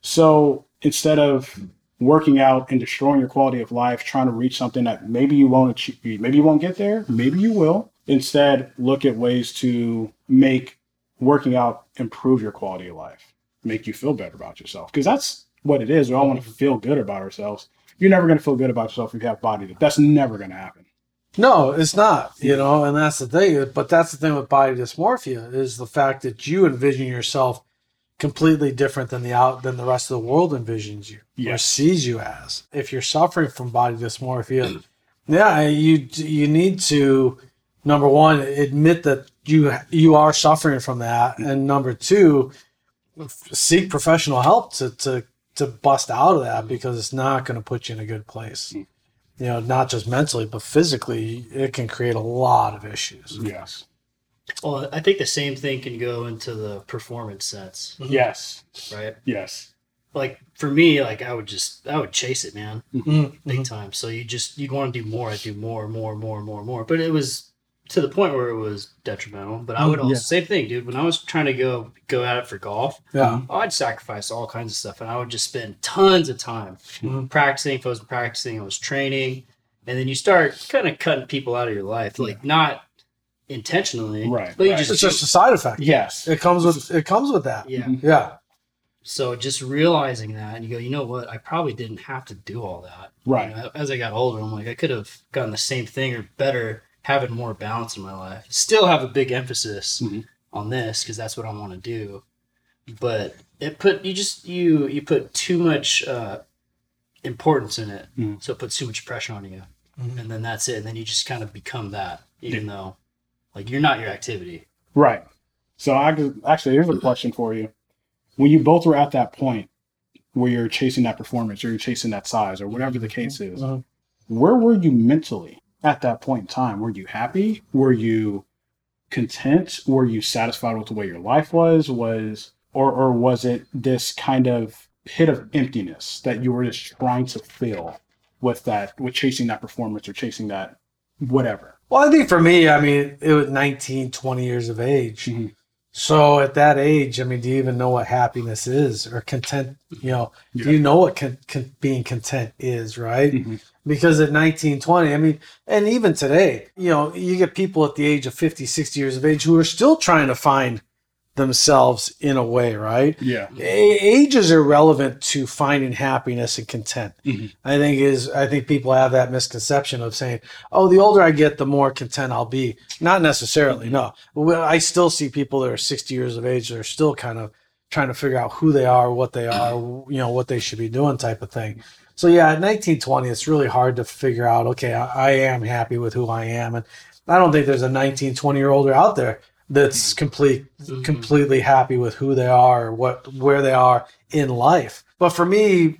So instead of working out and destroying your quality of life, trying to reach something that maybe you won't achieve, maybe you won't get there, maybe you will. Instead, look at ways to make working out improve your quality of life, make you feel better about yourself. Because that's what it is. We all want to feel good about ourselves. You're never going to feel good about yourself if you have body. That's never going to happen.
No, it's not. You know, and that's the thing. But that's the thing with body dysmorphia is the fact that you envision yourself completely different than the out than the rest of the world envisions you or
Yes.
sees you as. If you're suffering from body dysmorphia, yeah, you you need to number one admit that you you are suffering from that, mm. and number two, seek professional help to to to bust out of that mm. because it's not going to put you in a good place. Mm. You know, not just mentally, but physically, it can create a lot of issues.
Yes.
Well, I think the same thing can go into the performance sense,
Yes.
right?
Yes.
Like for me, like I would just I would chase it, man,
Mhm.
big time. So you just you'd want to do more. I'd do more, more, more, more, more. But it was to the point where it was detrimental. But I would also
Yeah.
same thing, dude. When I was trying to go go at it for golf,
Yeah.
I'd sacrifice all kinds of stuff, and I would just spend tons of time
Mhm.
practicing. If I was practicing, I was training, and then you start kind of cutting people out of your life, like not intentionally,
Right,
But you
right.
just,
It's just a side effect.
Yes.
It comes with it comes with that.
yeah.
Mhm.
Yeah.
So just realizing that, and you go, you know what? I probably didn't have to do all that.
Right.
You know, as I got older, I'm like, I could have gotten the same thing or better, having more balance in my life. Still have a big emphasis
Mhm.
on this because that's what I want to do. But it put you just you you put too much uh, importance in it,
Mhm.
so it puts too much pressure on you,
Mhm.
and then that's it. And then you just kind of become that, even though like you're not your activity.
Right. So I could, actually, here's a question for you. When you both were at that point where you're chasing that performance or you're chasing that size or whatever the case is,
Mhm.
where were you mentally at that point in time? Were you happy? Were you content? Were you satisfied with the way your life was? Was or or was it this kind of pit of emptiness that you were just trying to fill with that with chasing that performance or chasing that whatever?
Well, I think for me, I mean, it was 19, 20 years of age.
Mhm.
So at that age, I mean, do you even know what happiness is or content? You know,
Yeah.
do you know what con- con- being content is, right?
Mhm.
Because at 19, 20, I mean, and even today, you know, you get people at the age of 50, 60 years of age who are still trying to find themselves in a way, right?
Yeah.
Age is irrelevant to finding happiness and content.
Mhm.
I think is I think people have that misconception of saying, "Oh, the older I get, the more content I'll be." Not necessarily. No, I still see people that are sixty years of age that are still kind of trying to figure out who they are, what they are, you know, what they should be doing, type of thing. So yeah, at nineteen twenty, it's really hard to figure out. Okay, I, I am happy with who I am, and I don't think there's a 19, 20 year older out there that's complete
Mhm.
completely happy with who they are or what where they are in life. But for me,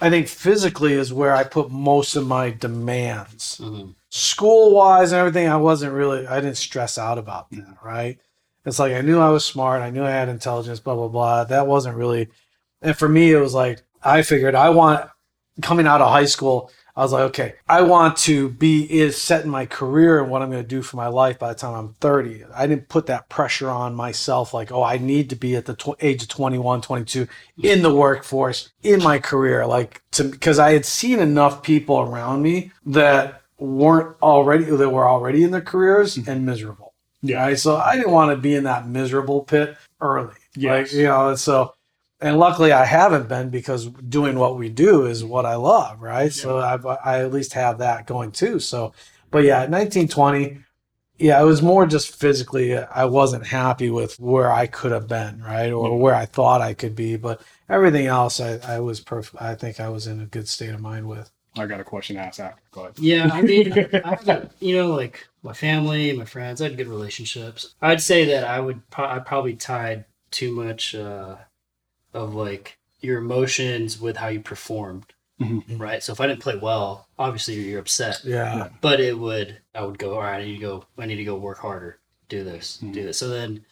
I think physically is where I put most of my demands.
Mhm.
School wise and everything, I wasn't really I didn't stress out about that, right? It's like I knew I was smart, I knew I had intelligence, blah blah blah. That wasn't really and for me it was like I figured I want coming out of high school, I was like, okay, I want to be is setting my career and what I'm going to do for my life by the time I'm 30. I didn't put that pressure on myself like, oh, I need to be at the tw- age of 21, 22 in the workforce in my career like to because I had seen enough people around me that weren't already that were already in their careers hmm. and miserable.
Yeah.
Right? So I didn't want to be in that miserable pit early.
Yes.
Like, you know, so and luckily I haven't been because doing what we do is what I love, right? So I, I at least have that going too. So, but yeah, 1920, yeah, it was more just physically, I wasn't happy with where I could have been, right? Or where I thought I could be. But everything else, I, I was perfect. I think I was in a good state of mind with.
I got a question to ask after. Go ahead.
Yeah, I mean, I had, you know, like my family, my friends, I had good relationships. I'd say that I would, pro- I probably tied too much uh, of like your emotions with how you performed,
Mhm.
right? So if I didn't play well, obviously you're upset.
Yeah.
But it would, I would go, all right, I need to go, I need to go work harder, do this,
Mhm.
do this. So then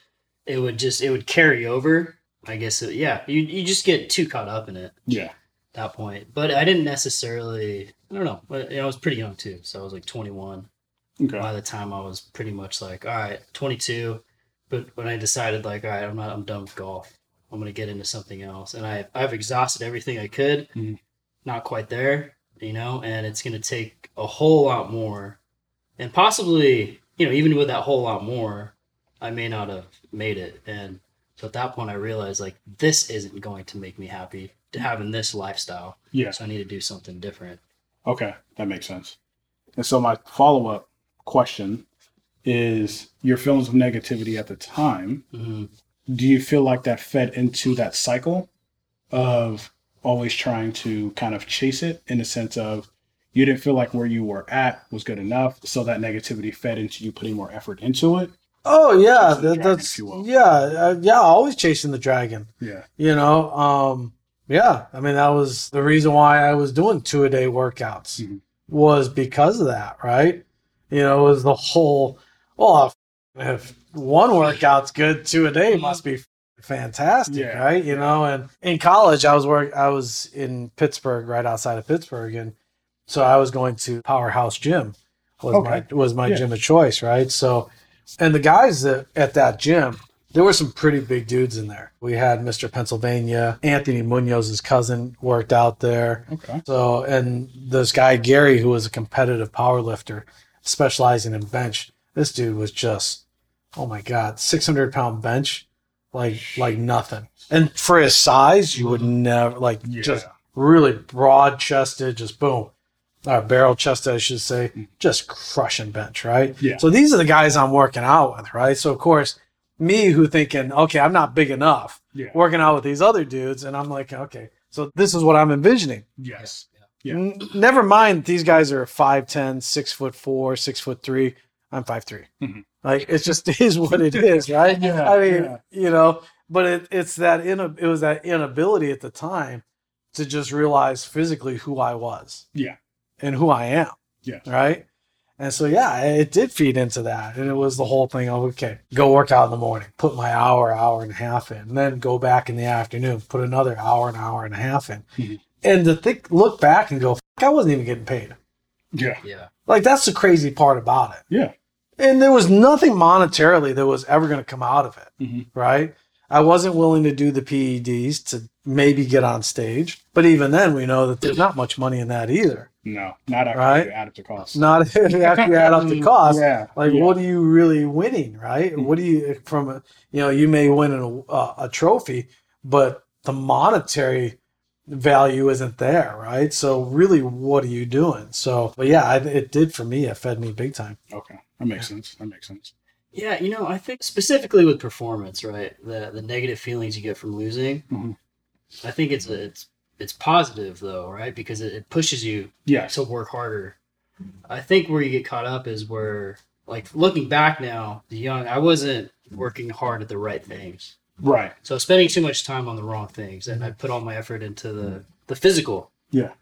it would just, it would carry over. I guess, it, yeah, you, you just get too caught up in it
Yeah.
that point. But I didn't necessarily. I don't know. But, know, I was pretty young too, so I was like 21
Okay.
by the time I was pretty much like, all right, 22. But when I decided like, all right, I'm not, I'm done with golf. I'm gonna get into something else, and I I've exhausted everything I could.
Mhm.
Not quite there, you know, and it's gonna take a whole lot more, and possibly, you know, even with that whole lot more. I may not have made it. And so at that point, I realized like this isn't going to make me happy to having this lifestyle.
Yeah.
So I need to do something different.
Okay, that makes sense. And so my follow up question is your feelings of negativity at the time,
hmm
do you feel like that fed into that cycle of always trying to kind of chase it in the sense of you didn't feel like where you were at was good enough, so that negativity fed into you putting more effort into it?
Oh yeah, that,
dragon,
that's
if you will.
yeah, uh, yeah. Always chasing the dragon.
Yeah.
You know, um, yeah. I mean, that was the reason why I was doing two a day workouts
Mhm.
was because of that, right? You know, it was the whole. Well, if one workout's good, two a day must be fantastic,
Yeah.
right? You know, and in college, I was work. I was in Pittsburgh, right outside of Pittsburgh, and so I was going to Powerhouse Gym. Was
Okay.
my was my
Yeah.
gym of choice, right? So, and the guys that at that gym, there were some pretty big dudes in there. We had Mr. Pennsylvania, Anthony Munoz's cousin worked out there.
Okay.
So, and this guy Gary, who was a competitive power lifter, specializing in bench. This dude was just, oh my god, six hundred pound bench, like like nothing. And for his size, you would never like
Yeah.
just really broad chested, just boom, or barrel chested, I should say, just crushing bench, right?
Yeah.
So these are the guys I'm working out with, right? So of course, me who thinking, okay, I'm not big enough,
Yeah.
working out with these other dudes, and I'm like, okay, so this is what I'm envisioning.
Yes.
Yeah.
N- never mind, these guys are 5'10, 6 foot four, six foot three. I'm 5'3.
Mhm.
Like it just is what it is, right?
Yeah,
I mean,
yeah.
you know, but it, it's that in it was that inability at the time to just realize physically who I was.
Yeah.
And who I am.
Yeah.
Right. And so yeah, it did feed into that. And it was the whole thing of okay, go work out in the morning, put my hour, hour and a half in, and then go back in the afternoon, put another hour, an hour and a half in.
Mhm.
And to think look back and go, I wasn't even getting paid.
Yeah.
Yeah.
Like that's the crazy part about it.
Yeah.
And there was nothing monetarily that was ever going to come out of it,
Mhm.
right? I wasn't willing to do the PEDs to maybe get on stage, but even then, we know that there's not much money in that either.
No, not after
Right?
you add it to cost.
Not after you add up the cost.
Yeah.
Like,
yeah.
what are you really winning, right? What do you from a you know you may win a, a, a trophy, but the monetary value isn't there, right? So really, what are you doing? So, but yeah, I, it did for me. It fed me big time.
Okay. That makes sense. That makes sense.
Yeah, you know, I think specifically with performance, right? The the negative feelings you get from losing.
Mhm.
I think it's it's it's positive though, right? Because it, it pushes you
Yes.
to work harder. I think where you get caught up is where, like, looking back now, the young, I wasn't working hard at the right things.
Right.
So spending too much time on the wrong things, and I put all my effort into the the physical,
Yeah.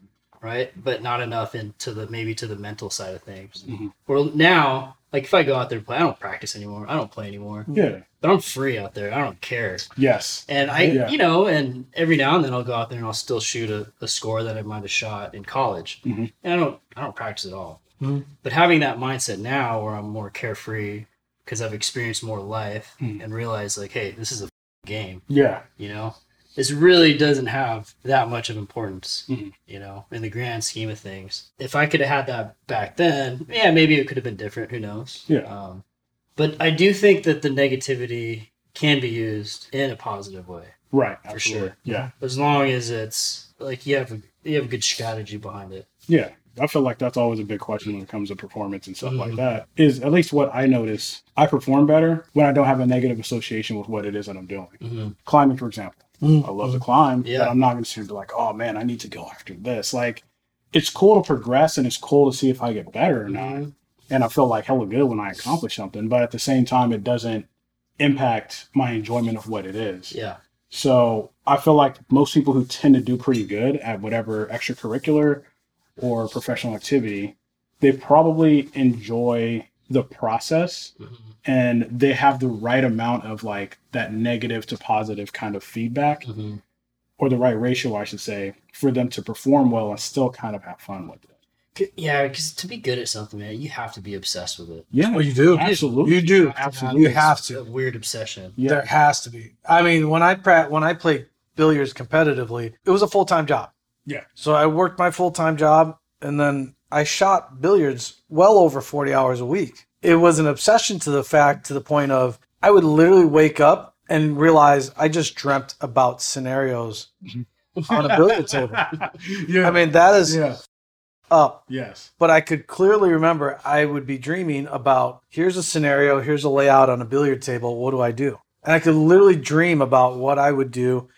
right? But not enough into the maybe to the mental side of things.
Mhm.
Well, now, like if I go out there and play, I don't practice anymore. I don't play anymore.
Yeah.
But I'm free out there. I don't care.
Yes.
And I,
Yeah.
you know, and every now and then I'll go out there and I'll still shoot a, a score that I might have shot in college.
Mhm.
And I don't, I don't practice at all.
Mhm.
But having that mindset now, where I'm more carefree because I've experienced more life
Mhm.
and realized like, hey, this is a game.
Yeah.
You know, this really doesn't have that much of importance.
Mhm.
You know, in the grand scheme of things. If I could have had that back then, yeah, maybe it could have been different. Who knows?
Yeah.
Um, but I do think that the negativity can be used in a positive way
Right.
for
Absolutely.
sure.
Yeah.
As long as it's like you have a you have a good strategy behind it.
Yeah. I feel like that's always a big question when it comes to performance and stuff like
Mhm.
that. Is at least what I notice, I perform better when I don't have a negative association with what it is that I'm doing.
Mm-hmm.
Climbing, for example. I love to climb,
Yeah.
but I'm not going to be like, oh man, I need to go after this. Like, it's cool to progress and it's cool to see if I get better or not.
Mhm.
And I feel like hella good when I accomplish something, but at the same time, it doesn't impact my enjoyment of what it is.
Yeah.
So I feel like most people who tend to do pretty good at whatever extracurricular or professional activity, they probably enjoy the process
Mhm.
and they have the right amount of like that negative to positive kind of feedback
Mhm.
or the right ratio, I should say, for them to perform well and still kind of have fun with it.
Yeah, because to be good at something, man, you have to be obsessed with it.
Yeah,
Oh, you do.
absolutely.
You do. Absolutely. You
this-
have
A
to.
weird obsession.
Yeah.
There has to be. I mean, when I pra- when I played billiards competitively, it was a full time job.
Yeah.
So I worked my full time job, and then I shot billiards well over forty hours a week. It was an obsession to the fact to the point of I would literally wake up and realize I just dreamt about scenarios on a billiard table.
yeah.
I mean, that is
yeah.
up.
Yes.
But I could clearly remember I would be dreaming about here's a scenario, here's a layout on a billiard table. What do I do? And I could literally dream about what I would do,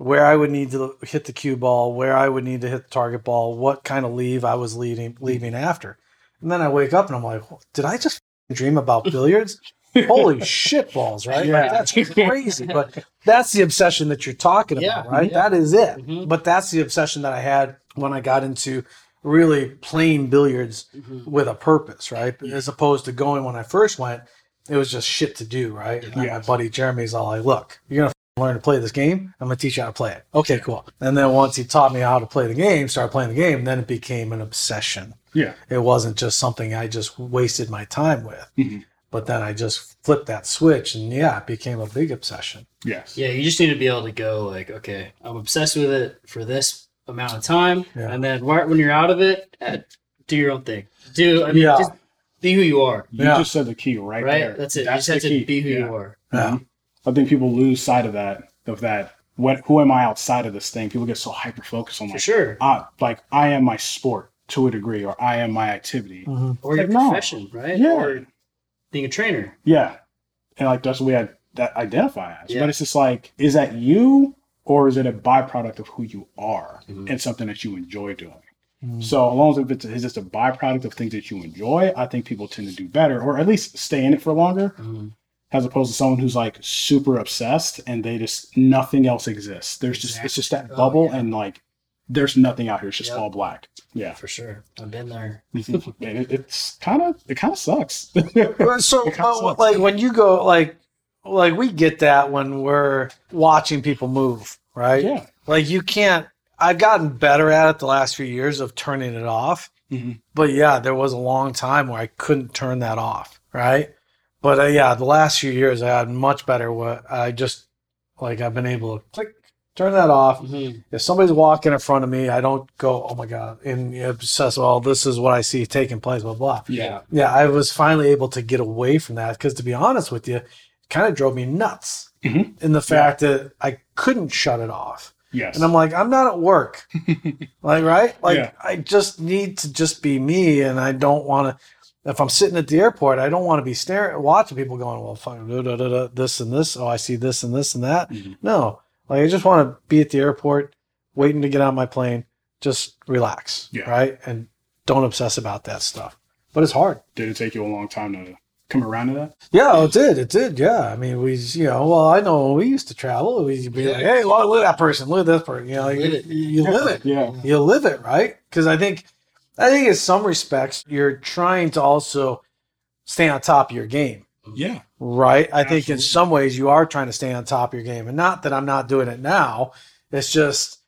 where I would need to hit the cue ball, where I would need to hit the target ball, what kind of leave I was leading, leaving after. And then I wake up and I'm like, did I just dream about billiards? Holy shit balls, right?
Yeah.
Like, that's crazy. But that's the obsession that you're talking about, right?
yeah.
That is it.
Mhm.
But that's the obsession that I had when I got into really playing billiards
Mm-hmm.
with a purpose, right? As opposed to going when I first went, it was just shit to do, right? And
Yeah.
My buddy Jeremy's all like, look, you're going to learn to play this game. I'm going to teach you how to play it. Okay, cool. And then once he taught me how to play the game, started playing the game, then it became an obsession.
Yeah.
It wasn't just something I just wasted my time with.
Mhm.
But then I just flipped that switch and yeah, it became a big obsession.
Yes.
Yeah, you just need to be able to go like, okay, I'm obsessed with it for this amount of time,
Yeah.
and then when you're out of it, uh, do your own thing. Do I mean
Yeah.
just be who you are,
You
Yeah.
just said the key right,
right?
there.
That's it.
That's
you
the
just have
key.
be who
Yeah.
you are.
Yeah.
I think people lose sight of that. Of that. What? Who am I outside of this thing? People get so hyper focused on
For
like,
sure.
I, like I am my sport to a degree, or I am my activity.
Or your
Like, no.
profession, right?
Yeah.
Or being a trainer.
Yeah, and like that's what we had that identify as.
Yeah.
But it's just like, is that you, or is it a byproduct of who you are
Mhm.
and something that you enjoy doing?
Mhm.
So as long as if it's, it's just a byproduct of things that you enjoy, I think people tend to do better, or at least stay in it for longer,
Mhm.
As opposed to someone who's like super obsessed and they just nothing else exists. There's just it's just that
Exactly. Oh,
bubble
yeah.
and like there's nothing out here. It's just
Yep.
all black. Yeah,
For sure. I've been there.
and it, it's kind of it kind of sucks.
so uh,
sucks.
like when you go like like we get that when we're watching people move right
yeah.
like you can't i've gotten better at it the last few years of turning it off
Mhm.
but yeah there was a long time where i couldn't turn that off right but uh, yeah the last few years i had much better what i just like i've been able to click turn that off
Mhm.
if somebody's walking in front of me i don't go oh my god and obsess well this is what i see taking place blah blah
Yeah.
yeah, I was finally able to get away from that because, to be honest with you, it kind of drove me nuts
Mhm.
in the fact that I couldn't shut it off.
Yes.
And I'm like, I'm not at work. like, right? Like,
Yeah.
I just need to just be me. And I don't want to, if I'm sitting at the airport, I don't want to be staring, watching people going, well, fuck, da, da, da, da, this and this. Oh, I see this and this and that.
Mhm.
No, like, I just want to be at the airport, waiting to get on my plane, just relax.
Yeah.
Right. And don't obsess about that stuff. But it's hard.
Did it take you a long time to come around to that?
Yeah, it did. It did. Yeah. I mean, we, you know, well, I know when we used to travel, we'd be like, hey, well, look at that person, look at this person. You know, like,
Live it.
you, you live it.
Yeah.
You live it, right? Because I think, I think in some respects, you're trying to also stay on top of your game,
Yeah.
right? I think in some ways you are trying to stay on top of your game. And not that I'm not doing it now. It's just,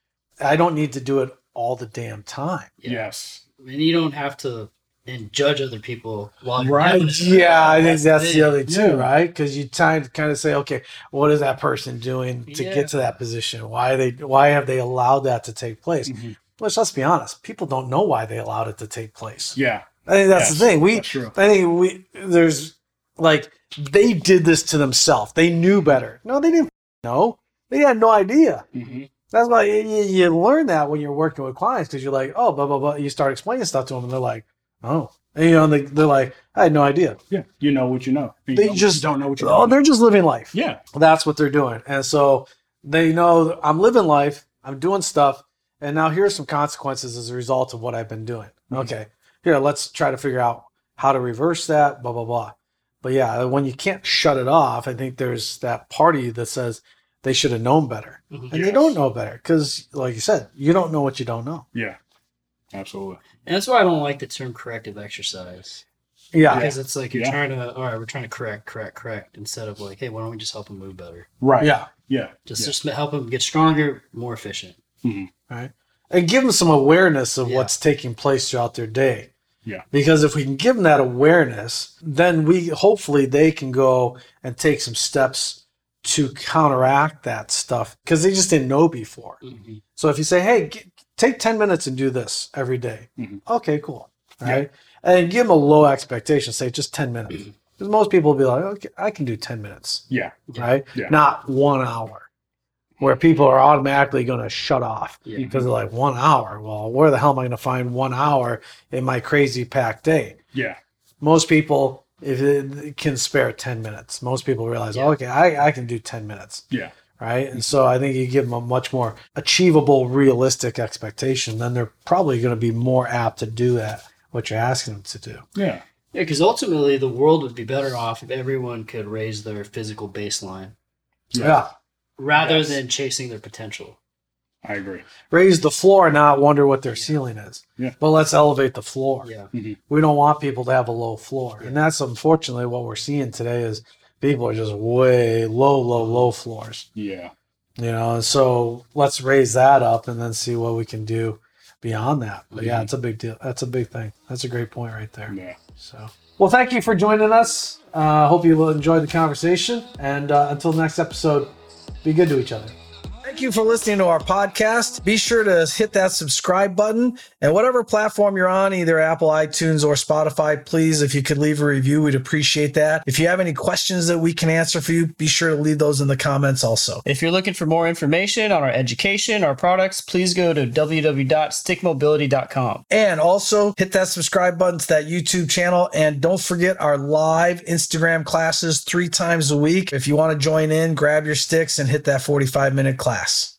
I don't need to do it all the damn time.
Yeah.
Yes.
And you don't have to and judge other people while you're
Right.
doing it.
Yeah, I think that's the
it.
other too,
Yeah.
right? Because you try to kind of say, okay, what is that person doing to
Yeah.
get to that position? Why they why have they allowed that to take place?
Mhm.
Which let's be honest, people don't know why they allowed it to take place.
Yeah.
I think that's
Yes,
the thing. We. I think we there's like they did this to themselves. They knew better. No, they didn't know. They had no idea.
hmm
That's why you, you learn that when you're working with clients because you're like, oh, blah blah blah. You start explaining stuff to them, and they're like, oh, and, you know, and they, they're like, I had no idea.
Yeah. You know what you know. You
they
don't,
just
don't know what you.
Oh,
know.
they're just living life.
Yeah.
That's what they're doing. And so they know I'm living life, I'm doing stuff, and now here's some consequences as a result of what I've been doing.
Mhm.
Okay, here, let's try to figure out how to reverse that, blah, blah, blah. But yeah, when you can't shut it off, I think there's that party that says they should have known better.
Mhm.
And they don't know better because, like you said, you don't know what you don't know.
Yeah. Absolutely.
And that's why I don't like the term corrective exercise.
Yeah.
Because it's like you're
Yeah.
trying to, all right, we're trying to correct, correct, correct, instead of like, hey, why don't we just help them move better?
Right.
Yeah.
Yeah.
Just
yeah.
just help them get stronger, more efficient.
And give them some awareness of
Yeah.
what's taking place throughout their day.
Yeah.
Because if we can give them that awareness, then we hopefully they can go and take some steps to counteract that stuff because they just didn't know before.
Mm-hmm.
So if you say, "Hey, g- take ten minutes and do this every day,"
Mhm.
okay, cool,
Yeah.
right? And give them a low expectation. Say just ten minutes. Because most people will be like, okay, I can do 10 minutes,
Yeah.
right?
Yeah.
Not one hour, where people are automatically going to shut off
Yeah.
because they're like, one hour. Well, where the hell am I going to find one hour in my crazy packed day?
Yeah.
Most people, if it can spare 10 minutes, most people realize,
Yeah.
okay, I, I can do 10 minutes
Yeah.
right? And mm-hmm. so I think you give them a much more achievable, realistic expectation, then they're probably going to be more apt to do that what you're asking them to do.
Yeah.
Yeah, because ultimately the world would be better off if everyone could raise their physical baseline
Yeah.
Yeah.
Rather
Yes.
than chasing their potential.
I agree.
Raise the floor not wonder what their ceiling is.
Yeah.
But let's elevate the floor.
Yeah.
We don't want people to have a low floor. And that's unfortunately what we're seeing today is people are just way low, low, low floors.
Yeah.
You know, so let's raise that up and then see what we can do beyond that. But yeah, it's a big deal. That's a big thing. That's a great point right there.
Yeah.
So, well, thank you for joining us. Uh, hope you enjoyed the conversation. And uh, until next episode, be good to each other.
Thank you for listening to our podcast. Be sure to hit that subscribe button and whatever platform you're on, either Apple, iTunes, or Spotify, please, if you could leave a review, we'd appreciate that. If you have any questions that we can answer for you, be sure to leave those in the comments also.
If you're looking for more information on our education, our products, please go to www.stickmobility.com.
And also hit that subscribe button to that YouTube channel. And don't forget our live Instagram classes three times a week. If you want to join in, grab your sticks and hit that 45 minute class less.